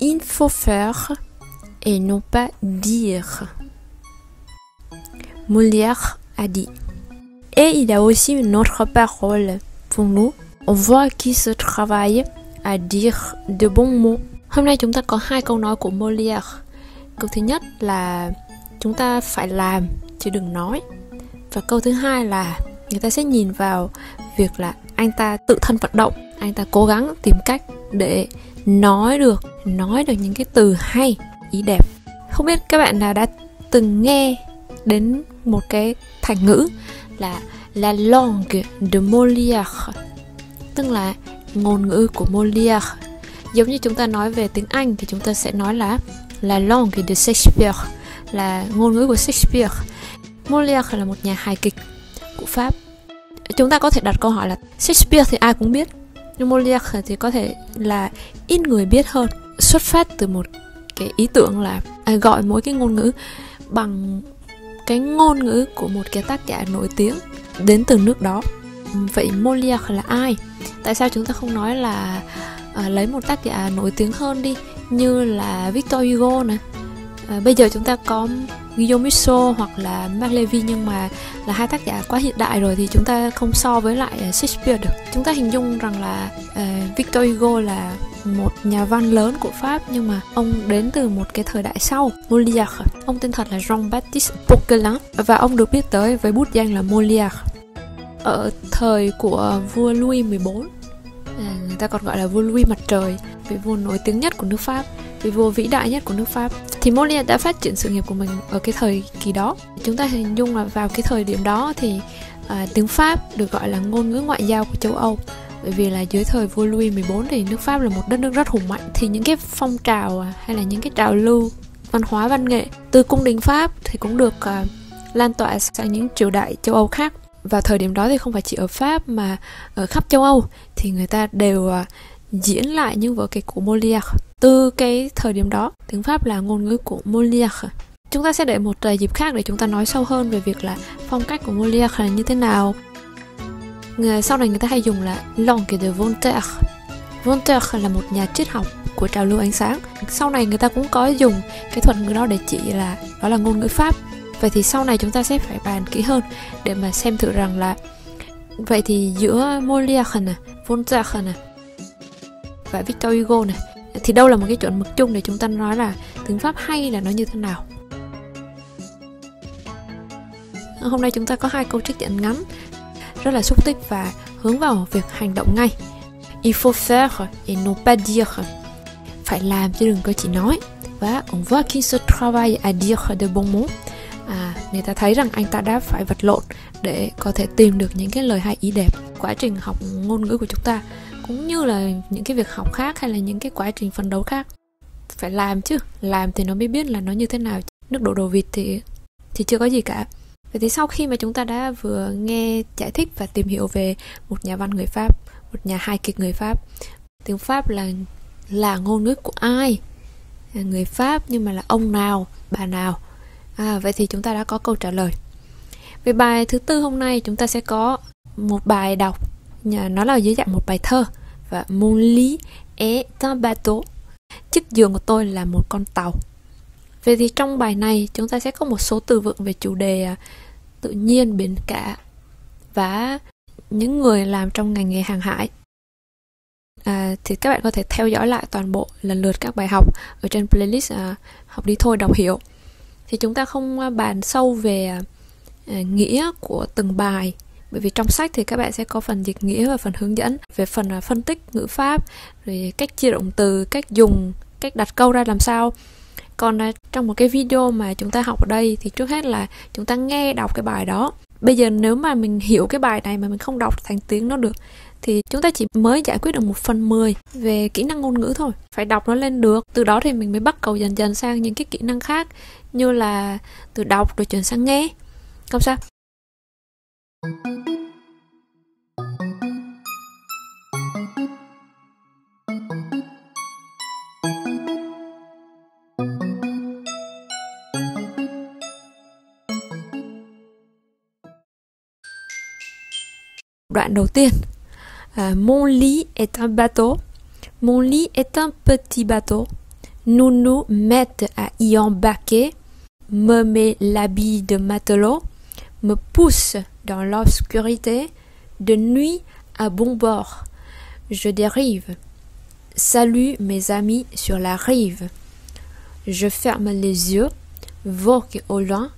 il faut faire et non pas dire. Molière a dit. Et il y a aussi une autre parole pour nous. On voit qu'il se travaille à dire de bons mots. Hôm nay chúng ta có hai câu nói của Molière. Câu thứ nhất là chúng ta phải làm chứ đừng nói. Và câu thứ hai là người ta sẽ nhìn vào việc là anh ta tự thân vận động, anh ta cố gắng tìm cách để nói được, nói được những cái từ hay, ý đẹp. Không biết các bạn nào đã từng nghe đến một cái thành ngữ là la langue de Molière tức là ngôn ngữ của Molière. Giống như chúng ta nói về tiếng Anh thì chúng ta sẽ nói là la langue de Shakespeare là ngôn ngữ của Shakespeare. Molière là một nhà hài kịch của Pháp. Chúng ta có thể đặt câu hỏi là Shakespeare thì ai cũng biết nhưng thì có thể là ít người biết hơn xuất phát từ một cái ý tưởng là à, gọi mỗi cái ngôn ngữ bằng cái ngôn ngữ của một cái tác giả nổi tiếng đến từ nước đó. Vậy Molière là ai? Tại sao chúng ta không nói là à, lấy một tác giả nổi tiếng hơn đi như là Victor Hugo này? À, bây giờ chúng ta có Guillaume Musso hoặc là Mark Levy nhưng mà là hai tác giả quá hiện đại rồi thì chúng ta không so với lại ờ, Shakespeare được. Chúng ta hình dung rằng là uh, Victor Hugo là một nhà văn lớn của Pháp nhưng mà ông đến từ một cái thời đại sau Molière. Ông tên thật là Jean-Baptiste Poquelin và ông được biết tới với bút danh là Molière. Ở thời của vua Louis XIV à, ờ, người ta còn gọi là vua Louis mặt trời vị vua nổi tiếng nhất của nước Pháp vị vua vĩ đại nhất của nước Pháp thì Molière đã phát triển sự nghiệp của mình ở cái thời kỳ đó. Chúng ta hình dung là vào cái thời điểm đó thì à, tiếng Pháp được gọi là ngôn ngữ ngoại giao của châu Âu. Bởi vì là dưới thời vua Louis 14 thì nước Pháp là một đất nước rất hùng mạnh. Thì những cái phong trào à, hay là những cái trào lưu văn hóa văn nghệ từ cung đình Pháp thì cũng được à, lan tỏa sang những triều đại châu Âu khác. Vào thời điểm đó thì không phải chỉ ở Pháp mà ở khắp châu Âu thì người ta đều à, diễn lại những vở kịch của Molière từ cái thời điểm đó. Tiếng Pháp là ngôn ngữ của Molière. Chúng ta sẽ để một dịp khác để chúng ta nói sâu hơn về việc là phong cách của Molière là như thế nào. Người, sau này người ta hay dùng là langue de Voltaire. Voltaire là một nhà triết học của trào lưu ánh sáng. Sau này người ta cũng có dùng cái thuật ngữ đó để chỉ là đó là ngôn ngữ Pháp. Vậy thì sau này chúng ta sẽ phải bàn kỹ hơn để mà xem thử rằng là vậy thì giữa Molière này, Voltaire này và Victor Hugo này thì đâu là một cái chuẩn mực chung để chúng ta nói là tiếng Pháp hay là nó như thế nào? Hôm nay chúng ta có hai câu trích dẫn ngắn rất là xúc tích và hướng vào việc hành động ngay. Il faut faire et non pas dire. Phải làm chứ đừng có chỉ nói. Và on voit qu'il se travaille à dire de bons mots à, người ta thấy rằng anh ta đã phải vật lộn để có thể tìm được những cái lời hay ý đẹp. Quá trình học ngôn ngữ của chúng ta cũng như là những cái việc học khác hay là những cái quá trình phấn đấu khác phải làm chứ làm thì nó mới biết là nó như thế nào nước đổ đồ vịt thì thì chưa có gì cả Vậy thì sau khi mà chúng ta đã vừa nghe giải thích và tìm hiểu về một nhà văn người Pháp, một nhà hài kịch người Pháp, tiếng Pháp là là ngôn ngữ của ai? Người Pháp nhưng mà là ông nào, bà nào? À, vậy thì chúng ta đã có câu trả lời. Về bài thứ tư hôm nay chúng ta sẽ có một bài đọc, nó là dưới dạng một bài thơ và Mon lit est un bateau. Chiếc giường của tôi là một con tàu. Vậy thì trong bài này chúng ta sẽ có một số từ vựng về chủ đề à, tự nhiên biển cả và những người làm trong ngành nghề hàng hải. À, thì các bạn có thể theo dõi lại toàn bộ lần lượt các bài học ở trên playlist à, học đi thôi đọc hiểu. Thì chúng ta không à, bàn sâu về à, à, nghĩa của từng bài bởi vì trong sách thì các bạn sẽ có phần dịch nghĩa và phần hướng dẫn về phần à, phân tích ngữ pháp, rồi cách chia động từ, cách dùng, cách đặt câu ra làm sao. Còn à, trong một cái video mà chúng ta học ở đây thì trước hết là chúng ta nghe đọc cái bài đó. Bây giờ nếu mà mình hiểu cái bài này mà mình không đọc thành tiếng nó được, thì chúng ta chỉ mới giải quyết được một phần 10 về kỹ năng ngôn ngữ thôi. Phải đọc nó lên được. Từ đó thì mình mới bắt cầu dần dần sang những cái kỹ năng khác, như là từ đọc rồi chuyển sang nghe. Không sao. Đoạn Mon lit est un bateau. Mon lit est un petit bateau. Nous nous mettent à y embarquer, me met l'habit de matelot, me pousse dans l'obscurité, de nuit à bon bord. Je dérive. Salut mes amis sur la rive. Je ferme les yeux, vogue au loin,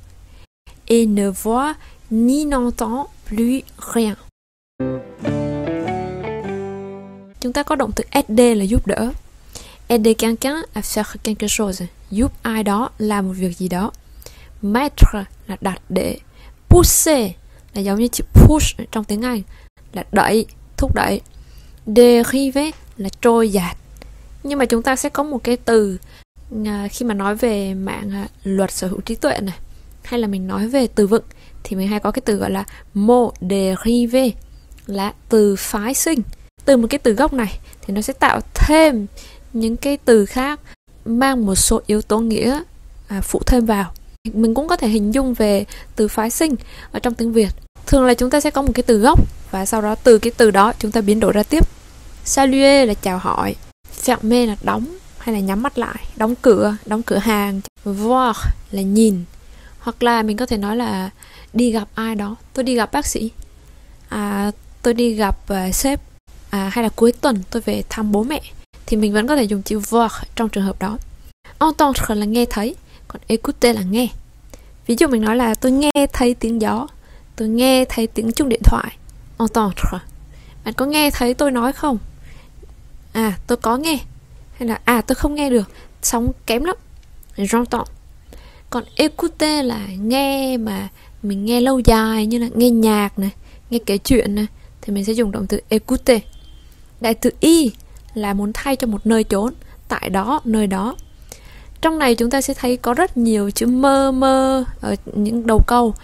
et ne vois ni n'entends plus rien. Chúng ta có động từ SD là giúp đỡ. Aider quelqu'un à faire quelque chose, giúp ai đó làm một việc gì đó. Mettre là đặt để. Pousser là giống như chữ push trong tiếng Anh là đẩy, thúc đẩy. Derive là trôi dạt. Nhưng mà chúng ta sẽ có một cái từ à, khi mà nói về mạng à, luật sở hữu trí tuệ này hay là mình nói về từ vựng thì mình hay có cái từ gọi là mô derive là từ phái sinh từ một cái từ gốc này thì nó sẽ tạo thêm những cái từ khác mang một số yếu tố nghĩa à, phụ thêm vào mình cũng có thể hình dung về từ phái sinh ở trong tiếng việt. Thường là chúng ta sẽ có một cái từ gốc và sau đó từ cái từ đó chúng ta biến đổi ra tiếp. Saluer là chào hỏi fermer là đóng hay là nhắm mắt lại đóng cửa đóng cửa hàng. Voir là nhìn hoặc là mình có thể nói là đi gặp ai đó. Tôi đi gặp bác sĩ à, tôi đi gặp uh, sếp à, hay là cuối tuần tôi về thăm bố mẹ thì mình vẫn có thể dùng chữ voir trong trường hợp đó. Entendre là nghe thấy còn écouter là nghe. Ví dụ mình nói là tôi nghe thấy tiếng gió, tôi nghe thấy tiếng chuông điện thoại, entendre. Bạn có nghe thấy tôi nói không? À tôi có nghe. Hay là à tôi không nghe được. Sóng kém lắm. J'entends. Còn écouter là nghe mà mình nghe lâu dài, như là nghe nhạc này, nghe kể chuyện này, thì mình sẽ dùng động từ écouter đại từ y là muốn thay cho một nơi trốn, tại đó, nơi đó trong này chúng ta sẽ thấy có rất nhiều chữ mơ mơ ở những đầu câu.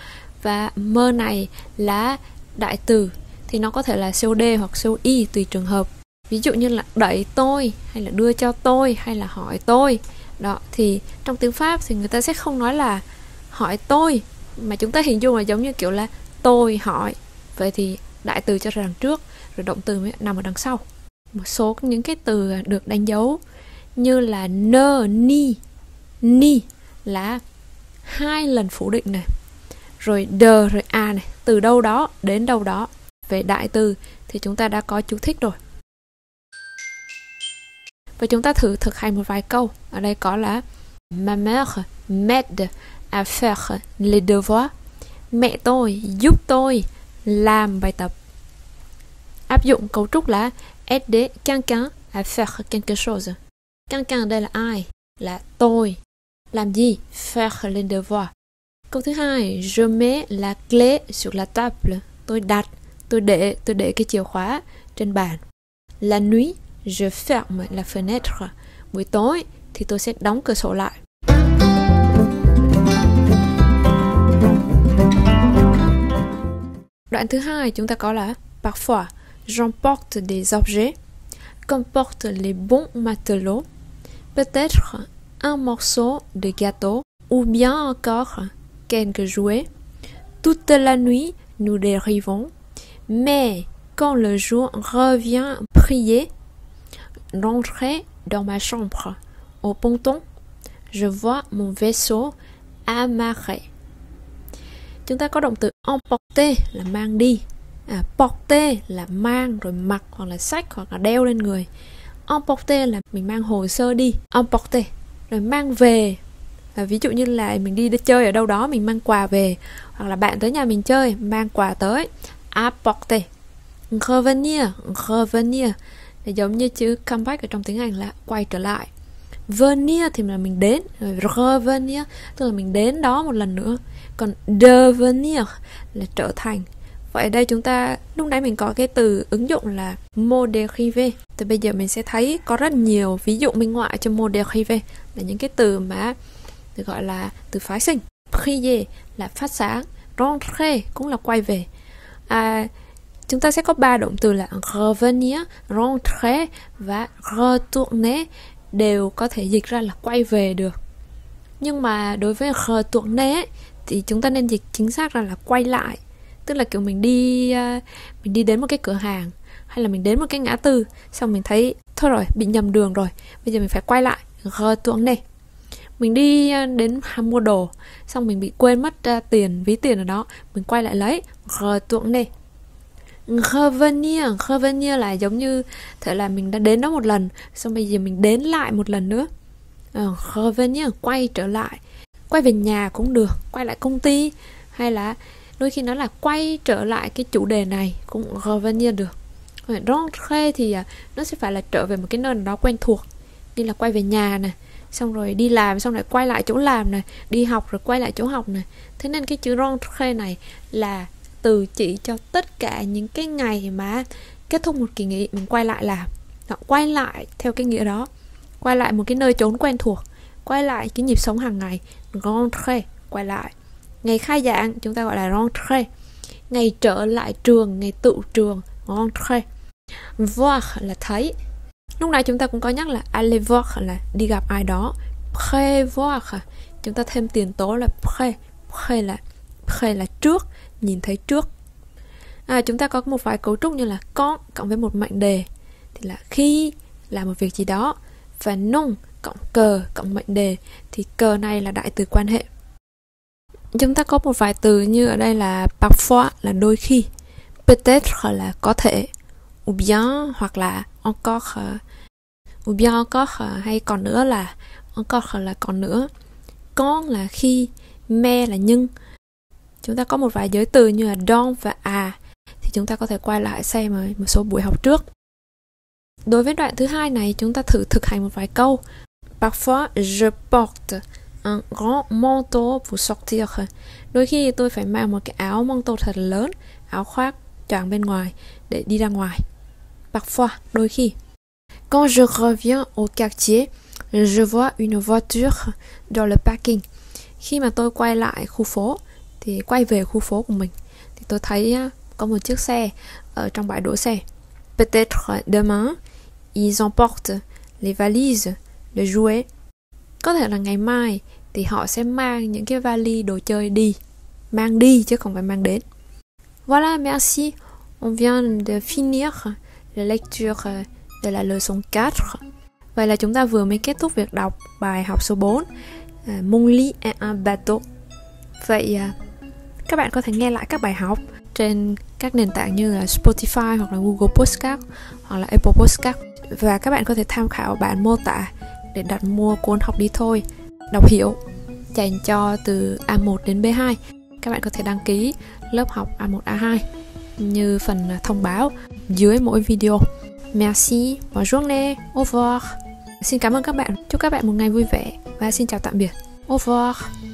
Và mơ này là đại từ, thì nó có thể là COD hoặc COI tùy trường hợp. Ví dụ như là đẩy tôi, hay là đưa cho tôi, hay là hỏi tôi. Đó, thì trong tiếng pháp thì người ta sẽ không nói là hỏi tôi, mà chúng ta hình dung là giống như kiểu là tôi hỏi. Vậy thì đại từ cho ra đằng trước, rồi động từ mới nằm ở đằng sau. Một số những cái từ được đánh dấu như là nơ, ni. Ni là hai lần phủ định này. Rồi d rồi a này. Từ đâu đó đến đâu đó. Về đại từ thì chúng ta đã có chú thích rồi. Và chúng ta thử thực hành một vài câu. Ở đây có là, ma mère m'aide à faire les devoirs. Mẹ tôi giúp tôi làm bài tập. Áp dụng cấu trúc là aider quelqu'un à faire quelque chose quelqu'un đây là ai là tôi làm gì faire les devoirs câu thứ hai je mets la clé sur la table. Tôi đặt tôi để tôi để cái chìa khóa trên bàn. La nuit je ferme la fenêtre. Buổi tối thì tôi sẽ đóng cửa sổ lại. Đoạn thứ hai chúng ta có là parfois j'emporte des objets comme portent les bons matelots, peut-être un morceau de gâteau ou bien encore quelques jouets. Toute la nuit, nous dérivons, mais quand le jour revient prier, rentrer dans ma chambre, au ponton, je vois mon vaisseau amarré. Chúng ta có động từ emporter là mang đi à, porter là mang rồi mặc hoặc là sách hoặc là đeo lên người emporter là mình mang hồ sơ đi emporter rồi mang về. À, ví dụ như là mình đi, đi chơi ở đâu đó mình mang quà về hoặc là bạn tới nhà mình chơi mang quà tới. Apporter revenir revenir. Thì giống như chữ comeback ở trong tiếng Anh là quay trở lại. Venir thì là mình đến rồi revenir tức là mình đến đó một lần nữa. Còn devenir là trở thành. Vậy đây chúng ta lúc nãy mình có cái từ ứng dụng là mot. Thì bây giờ mình sẽ thấy có rất nhiều ví dụ minh họa cho mot là những cái từ mà được gọi là từ phái sinh. Prier là phát sáng, rentrer cũng là quay về. À, chúng ta sẽ có ba động từ là revenir, rentrer và retourner đều có thể dịch ra là quay về được. Nhưng mà đối với retourner thì chúng ta nên dịch chính xác ra là quay lại tức là kiểu mình đi à, mình đi đến một cái cửa hàng hay là mình đến một cái ngã tư xong mình thấy thôi rồi bị nhầm đường rồi bây giờ mình phải quay lại retourner mình đi à, đến đến mua đồ xong mình bị quên mất à, tiền ví tiền ở đó mình quay lại lấy retourner revenir revenir là giống như thể là mình đã đến đó một lần xong bây giờ mình đến lại một lần nữa. Ờ, uh, revenir quay trở lại quay về nhà cũng được quay lại công ty hay là đôi khi nó là quay trở lại cái chủ đề này cũng revenir được. Rentrer thì à, nó sẽ phải là trở về một cái nơi nào đó quen thuộc như là quay về nhà nè xong rồi đi làm xong lại quay lại chỗ làm nè đi học rồi quay lại chỗ học nè. Thế nên cái chữ rentrer này là từ chỉ cho tất cả những cái ngày mà kết thúc một kỳ nghỉ mình quay lại làm. Đó, quay lại theo cái nghĩa đó quay lại một cái nơi trốn quen thuộc quay lại cái nhịp sống hàng ngày. Rentrer quay lại ngày khai giảng chúng ta gọi là rentrée. Ngày trở lại trường ngày tự trường rentrée. Voir là thấy. Lúc nãy chúng ta cũng có nhắc là aller voir là đi gặp ai đó. Prévoir chúng ta thêm tiền tố là pré. Pré là pré là trước nhìn thấy trước. À, chúng ta có một vài cấu trúc như là con cộng với một mệnh đề. Thì là khi làm một việc gì đó và nung cộng cờ cộng mệnh đề. Thì cờ này là đại từ quan hệ chúng ta có một vài từ như ở đây là parfois, là đôi khi. Peut-être là có thể. Ou bien hoặc là encore. Ou bien encore hay còn nữa là encore là còn nữa. Con là khi, me là nhưng. Chúng ta có một vài giới từ như là don và à. Thì chúng ta có thể quay lại xem một số buổi học trước. Đối với đoạn thứ hai này, chúng ta thử thực hành một vài câu. Parfois, je porte un grand manteau pour sortir đôi khi tôi phải mang một cái áo manteau thật lớn, áo khoác choàng bên ngoài để đi ra ngoài. Parfois, đôi khi. Quand je reviens au quartier, je vois une voiture dans le parking. Khi mà tôi quay lại khu phố, thì quay về khu phố của mình, thì tôi thấy có một chiếc xe ở trong bãi đỗ xe. Peut-être demain, ils emportent les valises les jouets có thể là ngày mai thì họ sẽ mang những cái vali đồ chơi đi, mang đi chứ không phải mang đến. Voilà, merci. On vient de finir la lecture de la leçon 4 Vậy là chúng ta vừa mới kết thúc việc đọc bài học số 4 Mon lit est un bateau. Vậy à, các bạn có thể nghe lại các bài học trên các nền tảng như là Spotify hoặc là Google Podcast hoặc là Apple Podcast. Và các bạn có thể tham khảo bản mô tả để đặt mua cuốn học đi thôi đọc hiểu dành cho từ A1 đến B2 các bạn có thể đăng ký lớp học A1 A2 như phần thông báo dưới mỗi video. Merci, bonjour journée, au revoir. Xin cảm ơn các bạn, chúc các bạn một ngày vui vẻ và xin chào tạm biệt. Au revoir.